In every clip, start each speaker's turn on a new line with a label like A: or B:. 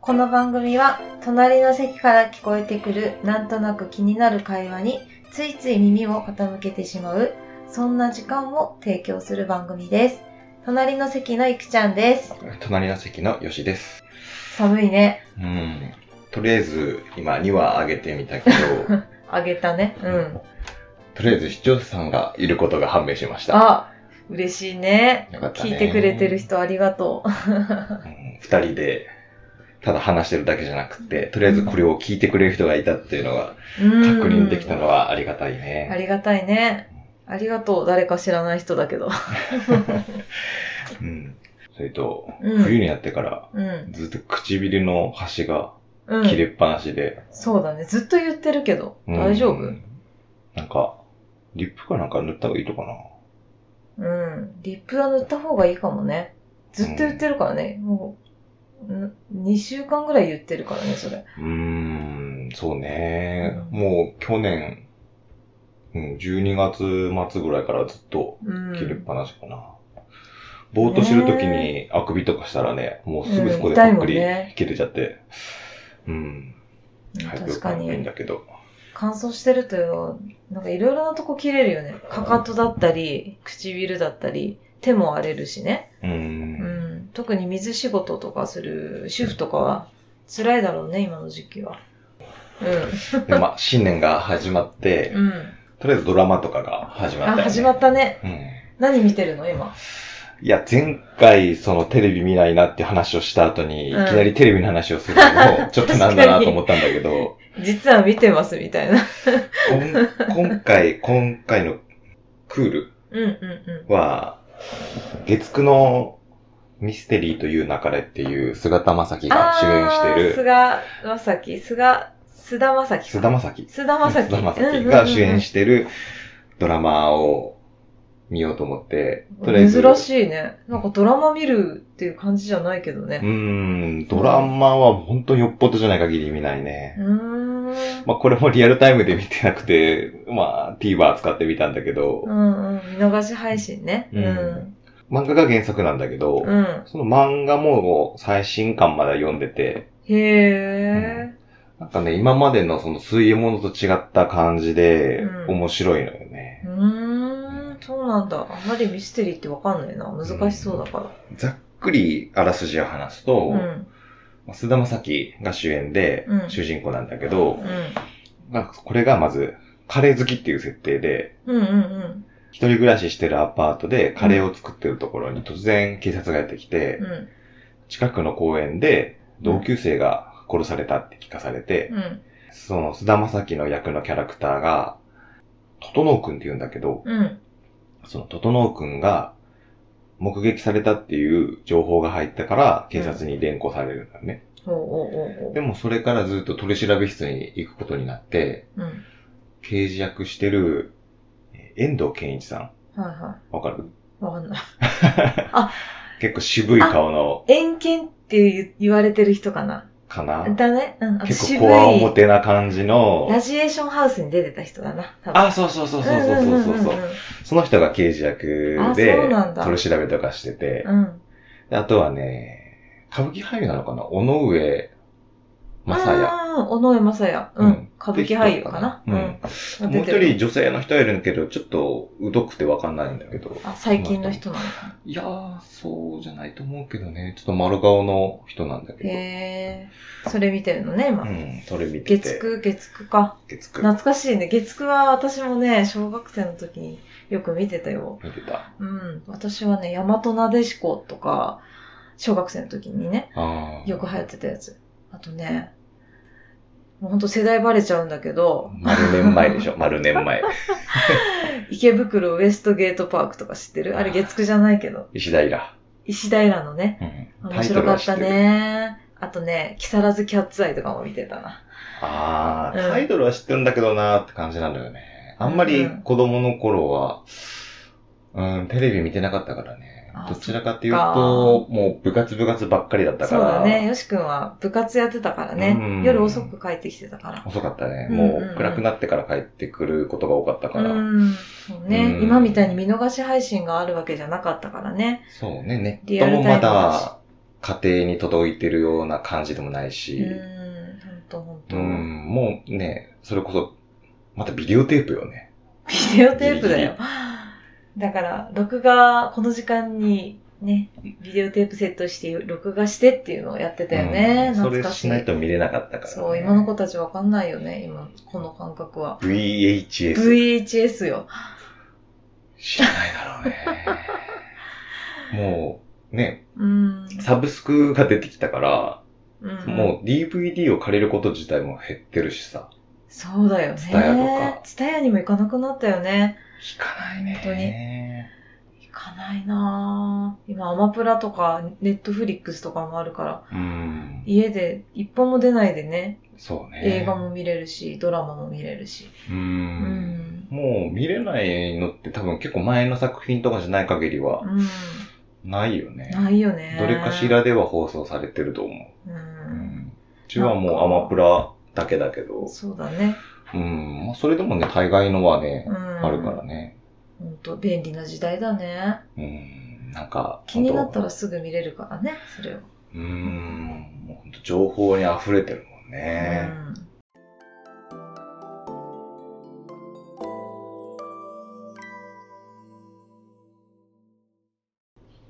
A: この番組は隣の席から聞こえてくるなんとなく気になる会話についつい耳を傾けてしまうそんな時間を提供する番組です。隣の席のいくちゃんです。
B: 隣の席のよしです。
A: 寒いね。
B: うん。とりあえず、今2話上げてみたけど、
A: あげたね。うん。
B: とりあえず視聴者さんがいることが判明しました。
A: あ、嬉しいね。
B: よかったね。
A: 聞いてくれてる人ありがとう。
B: うん二人で、ただ話してるだけじゃなくて、とりあえずこれを聞いてくれる人がいたっていうのが
A: うん
B: 確認できたのはありがたいね。
A: ありがたいね。ありがとう。誰か知らない人だけど。
B: うん。それと、
A: うん
B: 冬になってから、
A: うん。
B: ずっと唇の端が
A: うん。
B: 切れっぱなしで。
A: そうだね。ずっと言ってるけど。
B: うん
A: 大丈夫？
B: なんか、リップかなんか塗った方がいいのかな
A: うん。リップは塗った方がいいかもね。ずっと言ってるからね。もう、ん2週間ぐらい言ってるからね、それ。
B: うーん、そうね。
A: うん
B: もう去年、うん、12月末ぐらいからずっと
A: うん。
B: 切れっぱなしかな。ぼーっとしてる時にあくびとかしたらね、もうすぐそこでぱっくり切れちゃって。うん。
A: うん
B: 早く
A: 確か
B: よくないん
A: に。
B: だけど。
A: 乾燥してるとよ、なんかいろいろなとこ切れるよね。かかとだったり、唇だったり、手も荒れるしね。
B: うー。
A: うんん。特に水仕事とかする主婦とかは辛いだろうね、今の時期は。
B: でまあ、新年が始まって、
A: うん。うん。
B: とりあえずドラマとかが始まったね。
A: 始まったね。
B: うん。
A: 何見てるの今？
B: いや、前回、そのテレビ見ないなって話をした後に、
A: うん
B: いきなりテレビの話をするのも、ちょっとなんだなと思ったんだけど、
A: 実は見てますみたいな。
B: 今回、今回のクールは、月9のミステリーという流れっていう菅田将暉
A: うん。
B: が主演して
A: あー
B: る、
A: 菅田将暉、菅、須田将暉か。
B: 菅田将暉。
A: 菅田将暉。
B: 菅田将暉が主演してるドラマを見ようと思って、とりあえず。
A: 珍しいね。なんかドラマ見るっていう感じじゃないけど
B: う
A: ね。
B: ーん、ドラマは本当によっぽどじゃない限り見ないね
A: う。ーん。
B: まあこれもリアルタイムで見てなくて、まあ TVer 使ってみたんだけど
A: う、んうん。見逃し配信ね。う
B: うん
A: ん。
B: 漫画が原作なんだけど、
A: うん。
B: その漫画も最新刊まで読んでて、
A: へえ。
B: なんかね、今までのその水泳ものと違った感じで
A: うん
B: 面白いのよね。
A: うーん。そうなんだ。あんまりミステリーってわかんないな。難しそうだか
B: ざっくりあらすじを話すと、
A: ら。うん。
B: まあ菅田将暉が主演で
A: うん
B: 主人公なんだけど、
A: うん。
B: まあこれがまずカレー好きっていう設定で、
A: うんうんうん。
B: 一人暮らししてるアパートでカレーを作ってるところに突然警察がやってきて、
A: うん。
B: 近くの公園で同級生が殺されたって聞かされて、
A: うん。
B: その菅田将暉の役のキャラクターが、整くんって言うんだけど、
A: うん。
B: その整くんが目撃されたっていう情報が入ったから警察に連行されるんだよね。でもそれからずっと取り調べ室に行くことになって、
A: うん。
B: 刑事役してるえー遠藤健一さん。
A: はいは
B: わかる？
A: い。わかんない。
B: 結構渋い顔の、
A: 遠見って言言われてる人かな。
B: かな。
A: だね。うん。
B: 結構、こわ
A: お
B: もてな感じの。
A: ラジエーションハウスに出てた人だな。
B: あ、そうそうそうそうそうそうそう,、その人が刑事役で、取り調べとかしてて。
A: うん。
B: あとはね、歌舞伎俳優なのかな？尾上正也。
A: 尾上正也。う
B: ん。
A: 歌舞伎俳優かな？
B: うん
A: うん。
B: もう一人女性の人いるんだけど、ちょっと疎くてわかんないんだけど。
A: あ、最近の人なのか
B: いやー、そうじゃないと思うけどね。ちょっと丸顔の人なんだけ
A: な。
B: ど。
A: へえ。それ見てるのね、今。
B: うん、それ見てて。
A: 月9、月9か。
B: 月9。
A: 懐かしいね。月9は私もね、小学生の時によく見てたよ。
B: 見てた。
A: うん。私はね、大和なでしことか、小学生の時にね、よく流行ってたやつ。あとね、もうほんと世代バレちゃうんだけど、
B: 丸年前でしょ、丸年前。
A: 池袋ウエストゲートパークとか知ってる？あれ月9じゃないけど、
B: 石平。
A: 石平のね、
B: うん
A: 面白かった。ね。あとね、木更津キャッツアイとかも見てたな。
B: ああ、
A: うん
B: タイトルは知ってるんだけどなーって感じなんだよね。あんまり子供の頃は、うん、テレビ見てなかったからね。
A: あ
B: どちらかというと、もう部活部活ばっかりだったから。
A: そうだね。よしくんは部活やってたからね。
B: うん
A: 夜遅く帰ってきてたから。
B: 遅かったね。もう暗くなってから帰ってくることが多かったから。
A: うん。そうね、
B: うん
A: 今みたいに見逃し配信があるわけじゃなかったからね。
B: そうね、ネ
A: リアル
B: ットもま
A: タイムだ
B: 家庭に届いてるような感じでもない
A: うん。
B: し。
A: ほんとほんと。
B: うん、もうね、それこそ、またビデオテープよね。
A: ビデオテープだよ。だから、録画、この時間にね、ビデオテープセットして、録画してっていうのをやってたよね。
B: うんそれ
A: 懐かしい。
B: しないと見れなかったから、ね。
A: そう、今の子たちわかんないよね、今、この感覚は。
B: VHS。
A: VHS よ。
B: 知らないだろうね。もう、ね、
A: うん。
B: サブスクが出てきたから、
A: うん、
B: もう DVD を借りること自体も減ってるしさ。
A: そうだよね。
B: ツタヤとか
A: ツタヤにも行かなくなったよね。
B: 聞かないね。
A: 本当に行かないなぁ。今、アマプラとか、ネットフリックスとかもあるから、
B: うん。
A: 家で一本も出ないでね、
B: そうね。
A: 映画も見れるし、ドラマも見れるし。
B: う。
A: うんん。
B: もう見れないのって多分結構前の作品とかじゃない限りは
A: うん。
B: ないよね。
A: ないよね。
B: どれかしらでは放送されてると思う。
A: う。
B: うんん。うちはもうアマプラだけだけど、
A: そうだね。
B: うん。まあそれでもね、大概のはね
A: う、ん。
B: あるから。ね。
A: ほんと、便利な時代だね。
B: うん。なんか、
A: 気になった
B: ら。
A: らすぐ見れるからね、それを。
B: うん。もうほんと情報に溢れてるもんね。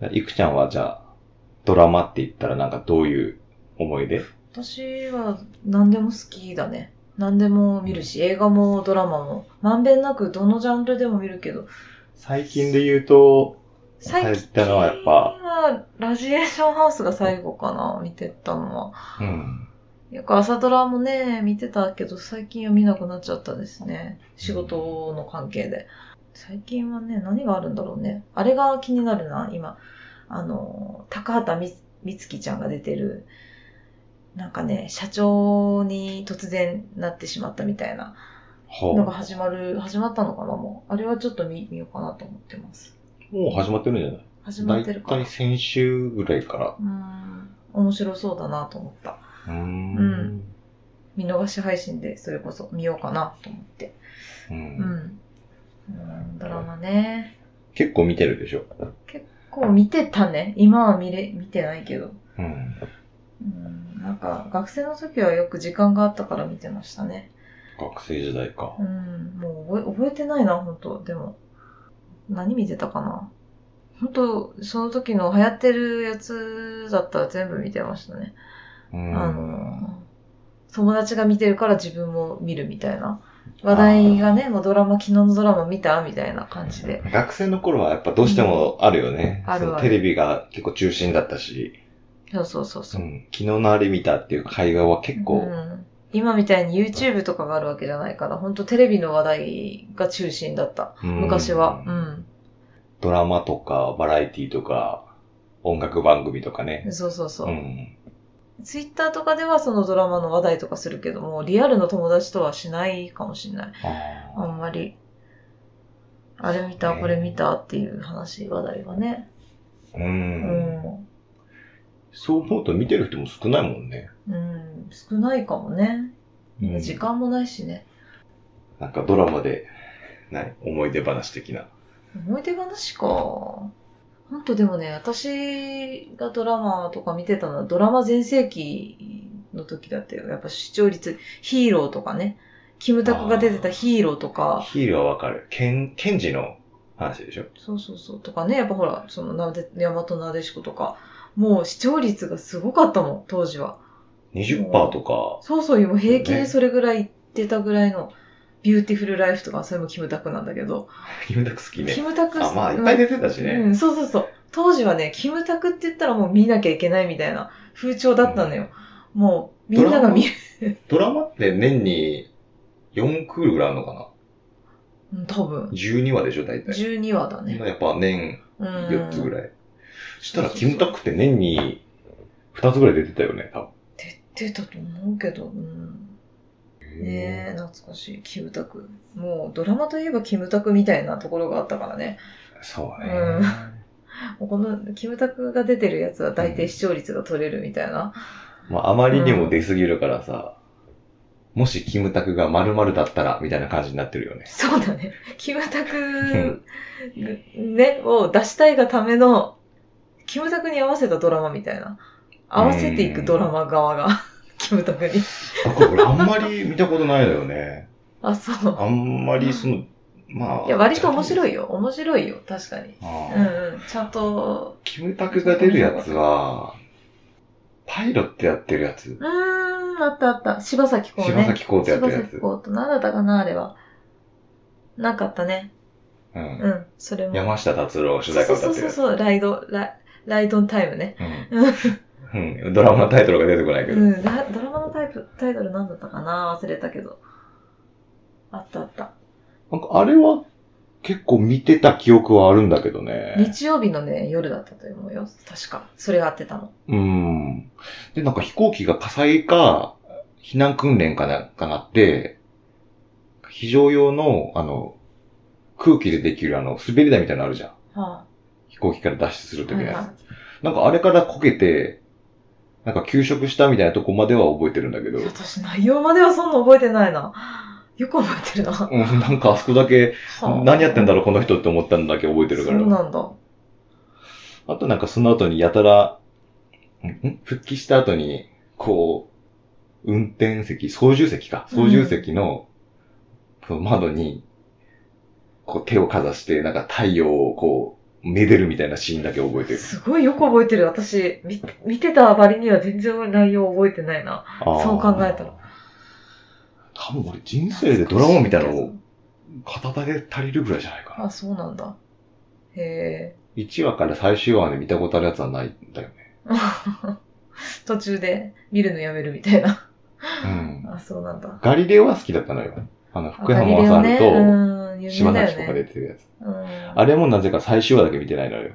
A: うん。
B: いくちゃんはじゃあ、ドラマって言ったらなんかどういう思い出
A: 私は何でも好きだね。何でも見るし、映画もドラマも、まんべんなくどのジャンルでも見るけど、
B: 最近で言うと、
A: 最近
B: はやっぱ
A: はラジエーションハウスが最後かな、見てたのは。
B: うん。
A: よく朝ドラもね、見てたけど、最近は見なくなっちゃったですね。仕事の関係で。最近はね、何があるんだろうね。あれが気になるな、今。あの、高畑みみつきちゃんが出てる、なんかね、社長に突然なってしまったみたいな
B: は
A: のが始まる、始まったのかな、もう。あれはちょっと見見ようかなと思ってます。
B: あ、もう始まってるんじゃない？
A: 始まってるから。
B: たい先週ぐらいから。
A: うん。面白そうだなと思った。
B: うー
A: うん
B: ん。
A: 見逃し配信でそれこそ見ようかなと思って。
B: う
A: うんん。うん、ドラマね。
B: 結構見てるでしょ。
A: 結構見てたね。今は見れ、見てないけど。
B: うん。
A: うん、なんか学生の時はよく時間があったから見てましたね。
B: 学生時代か
A: う。ん、もう覚え覚えてないな、本当でも。何見てたかな本当その時の流行ってるやつだったら全部見てましたね。
B: うん。
A: あの、友達が見てるから自分も見るみたいな。話題がね、もうドラマ、昨日のドラマ見たみたいな感じで。
B: 学生の頃はやっぱどうしてもあるよね。
A: うんあるある
B: そのテレビが結構中心だったし、
A: そうそうそうそうう。
B: ん、昨日のあれ見たっていう会話は結構、
A: うん今みたいに YouTube とかがあるわけじゃないから、本当テレビの話題が中心だった。
B: うん
A: 昔は。うん。
B: ドラマとかバラエティとか音楽番組とかね。
A: そうそうそう。
B: ん。
A: ツイッターとかではそのドラマの話題とかするけども、リアルの友達とはしないかもしれない。
B: あ
A: あんまり。あれ見た、
B: ね
A: これ見たっていう話、話題はね。
B: ーう。
A: うんん。
B: そう思うと見てる人も少ないもんね。
A: うん。少ないかもね。
B: うん
A: 時間もないしね。
B: なんかドラマで、何思い出話的な。
A: 思い出話か。ほんとでもね、私がドラマとか見てたのはドラマ全盛期の時だったよ。やっぱ視聴率、ヒーローとかね。キムタクが出てたヒーローとか、
B: ヒールはわかる。ケン、ケンジの話でしょ？
A: そうそうそう。とかね、やっぱほら、そのなで、大和なでしことか、もう視聴率がすごかったもん、当時は。
B: ?20% とか。
A: そうそう、もう平均
B: ね
A: でそれぐらいいってたぐらいの、ビューティフルライフとか、それもキムタクなんだけど。
B: キムタク好きね
A: キ。ムタク
B: あ、まあいっぱい出てたしね。
A: うん、そうそうそう。当時はね、キムタクって言ったらもう見なきゃいけないみたいな風潮だったのよ。もう、みんなが見る。
B: ドラマ？って年に4クールぐらいあるのかな？
A: うん多分。
B: ?12 話でしょ、大体。
A: 12話だね。
B: やっぱ年
A: うん。
B: 4つぐ
A: い。
B: らい。そしたらキムタクって年に2つぐらい出てたよね、多分。
A: 出てたと思うけど、うん。ねえ、懐かしい。キムタク。もう、ドラマといえばキムタクみたいなところがあったからね。
B: そうね。
A: うん この、キムタクが出てるやつは大体視聴率が取れるみたいな。
B: まあ、あまりにも出すぎるからさ、もしキムタクが〇〇だったら、みたいな感じになってるよね。
A: そうだね。キムタク、ね、を出したいがための、キムタクに合わせたドラマみたいな。合わせていくドラマ側が、キムタクに。
B: あこれ俺あんまり見たことないのよね。
A: あ、そう。
B: あんまりその、まあ。
A: いや、割と面白
B: い。
A: いよ。面白いよ。確かに。うんうん。ちゃんと、
B: キムタクが出るやつは、パイロットやってるやつ。
A: うーん、あったあった。柴咲コウね。
B: 柴咲コウとやってるやつ
A: 柴咲コウと何だったかな、あれは。なかったね。
B: う。
A: うんん、それも。
B: 山下達郎が主題歌歌ってる。
A: そうそうそうそう、ライド、ライライドンタイムね。
B: うん。うん。ドラマのタイトルが出てこないけど。
A: うん、ラドラマのタイプタイトル何だったかな？忘れたけど。あったあった。
B: なんかあれは結構見てた記憶はあるんだけどね。
A: 日曜日のね、夜だったと思うよ。確か。それが合ってたの。
B: うん。で、なんか飛行機が火災か、避難訓練かな、かなって、非常用の、あの、空気でできるあの、滑り台みたいなのあるじゃん。
A: は
B: 飛行機から脱出する
A: あ、
B: ときのやつ。
A: はいは
B: なんかあれからこけて、なんか休職したみたいなとこまでは覚えてるんだけど
A: い。、私内容まではそんな覚えてないな。よく覚えてるな。は
B: うん、なんかあそこだけ、
A: あ
B: 何やってんだろうこの人って思ったのだけ覚えてるか
A: そう
B: ら。
A: なんだ。
B: あとなんかその後にやたら、ん？ん復帰した後に、こう、運転席、操縦席か。操縦席の、その窓に、こう手をかざして、なんか太陽をこう、めでるみたいなシーンだけ覚えてる。
A: すごいよく覚えてる。私、み見てた割には全然内容覚えてないな。そう考えたら。
B: 多分俺人生でドラマ見たの片手で足りるぐらいじゃないかな。
A: あ、そうなんだ。へえ。
B: 1話から最終話まで見たことあるやつはないんだよね。
A: 途中で見るのやめるみたいな。
B: うん。
A: あ、そうなんだ。
B: ガリレオは好きだったのよ。あの、福山雅治と
A: うん、有
B: 島
A: 名だよ
B: とか出てるやつ。
A: うん。
B: あれもなぜか最終話だけ見てないのよ。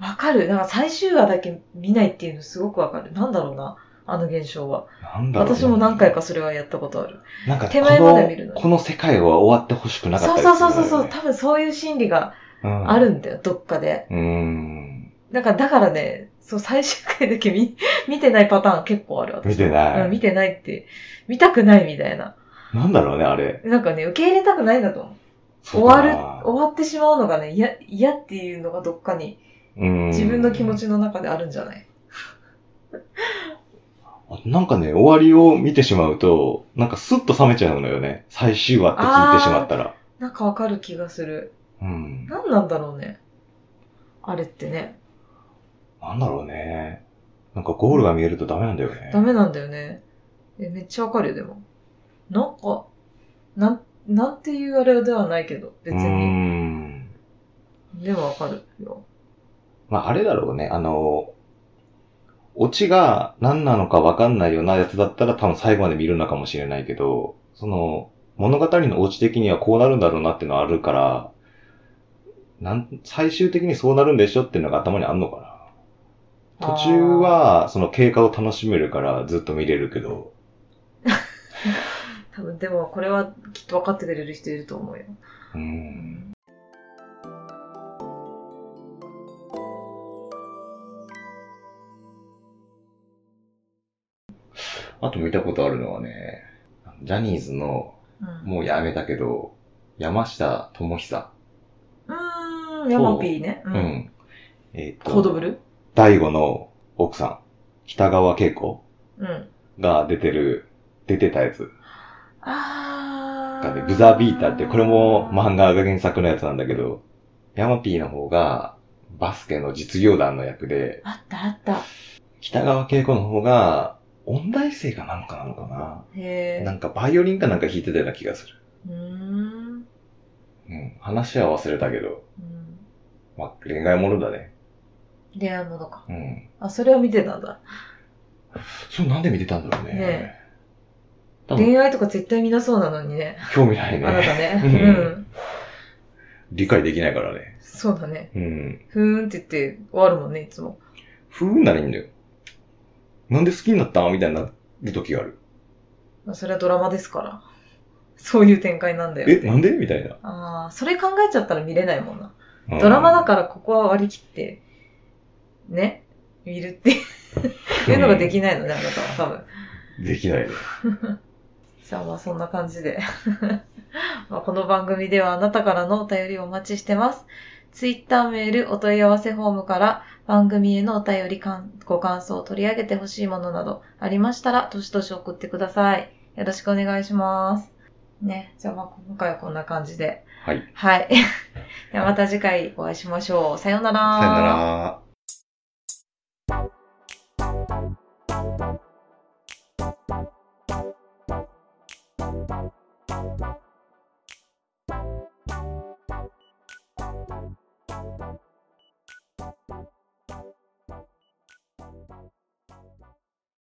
A: わかる。だから最終話だけ見ないっていうのすごくわかる。なんだろうな。あの現象は。
B: なんだろう、ね。
A: 私も何回かそれはやったことある。
B: なんか
A: 手前まで見るの
B: この、この世界は終わってほしくなかった
A: そう
B: りする
A: そうそうそうそう。多分そういう心理が
B: うん
A: あるんだよ、どっかで。
B: うーん。
A: だから、だからね、そう、最終回だけ見、見てないパターン結構ある。私
B: 見てない
A: うん、見てないって、見たくないみたいな。
B: なんだろうね、あれ。
A: なんかね、受け入れたくないんだと思う。終わる終わってしまうのがね、嫌、嫌っていうのがどっかに
B: うん。
A: 自分の気持ちの中であるんじゃない？
B: あ なんかね、終わりを見てしまうと、なんかスッと冷めちゃうのよね。最終話って聞いてしまったら。
A: なんかわかる気がする。
B: うん。
A: 何なんだろうね？あれってね。
B: なんだろうね。なんかゴールが見えるとダメなんだよね。
A: ダメなんだよね。え、めっちゃわかるよ、でも。なんか、なん、なんていうあれではないけど、別
B: うー
A: に。
B: ん。
A: でもわかるよ。
B: まあ、あれだろうね。あの、オチが何なのか分かんないようなやつだったら多分最後まで見るのかもしれないけど、その、物語のオチ的にはこうなるんだろうなっていうのはあるから、なん、最終的にそうなるんでしょっていうのが頭にあんのかな。途中は、その経過を楽しめるからずっと見れるけど、
A: 多分、でもこれはきっと分かってくれる人いると思うよ。
B: うーん。あと見たことあるのはね、ジャニーズの、
A: うん。
B: もう辞めたけど、山下智久。
A: うーん、ヤマピーね。う。
B: うんん。えっ、と、
A: コードブル？
B: 大悟の奥さん、北川景子
A: うん。
B: が出てる、出てたやつ
A: あ
B: ね、ブザービーターって、これも漫画が原作のやつなんだけど、ヤマピーの方が、バスケの実業団の役で、
A: あったあった。
B: 北川景子の方が、音大生かなんかなのかな
A: へー。
B: なんかバイオリンかなんか弾いてたような気がする。
A: うーん。
B: うん。話は忘れたけど、
A: うん。
B: まあ、恋愛ものだね。
A: 恋愛ものか。
B: うん。
A: あ、それを見てたんだ。
B: それなんで見てたんだろうね。
A: ね恋愛とか絶対見なそうなのにね。
B: 興味ないね。
A: あなたね。
B: う
A: うんん。
B: 理解できないからね。
A: そうだね。
B: うん。
A: ふーんって言って終わるもんね、いつも。
B: ふーんならいいんだよ。なんで好きになったみたいになる時がある。
A: まあそれはドラマですから。そういう展開なんだよっ
B: え、
A: て。
B: なんで？みたいな。
A: ああ、それ考えちゃったら見れないもんな。
B: うん
A: ドラマだからここは割り切って、ね、見るっていうのができないのね、あなたは多分。
B: できないね。
A: じゃあまあそんな感じで。まあこの番組ではあなたからのお便りをお待ちしてます。ツイッターメール、お問い合わせフォームから番組へのお便りかんご感想、取り上げてほしいものなどありましたら、どしどし送ってください。よろしくお願いします。ね。じゃあまあ今回はこんな感じで。
B: はい。
A: はい。ではまた次回お会いしましょう。さようなら。
B: さよなら。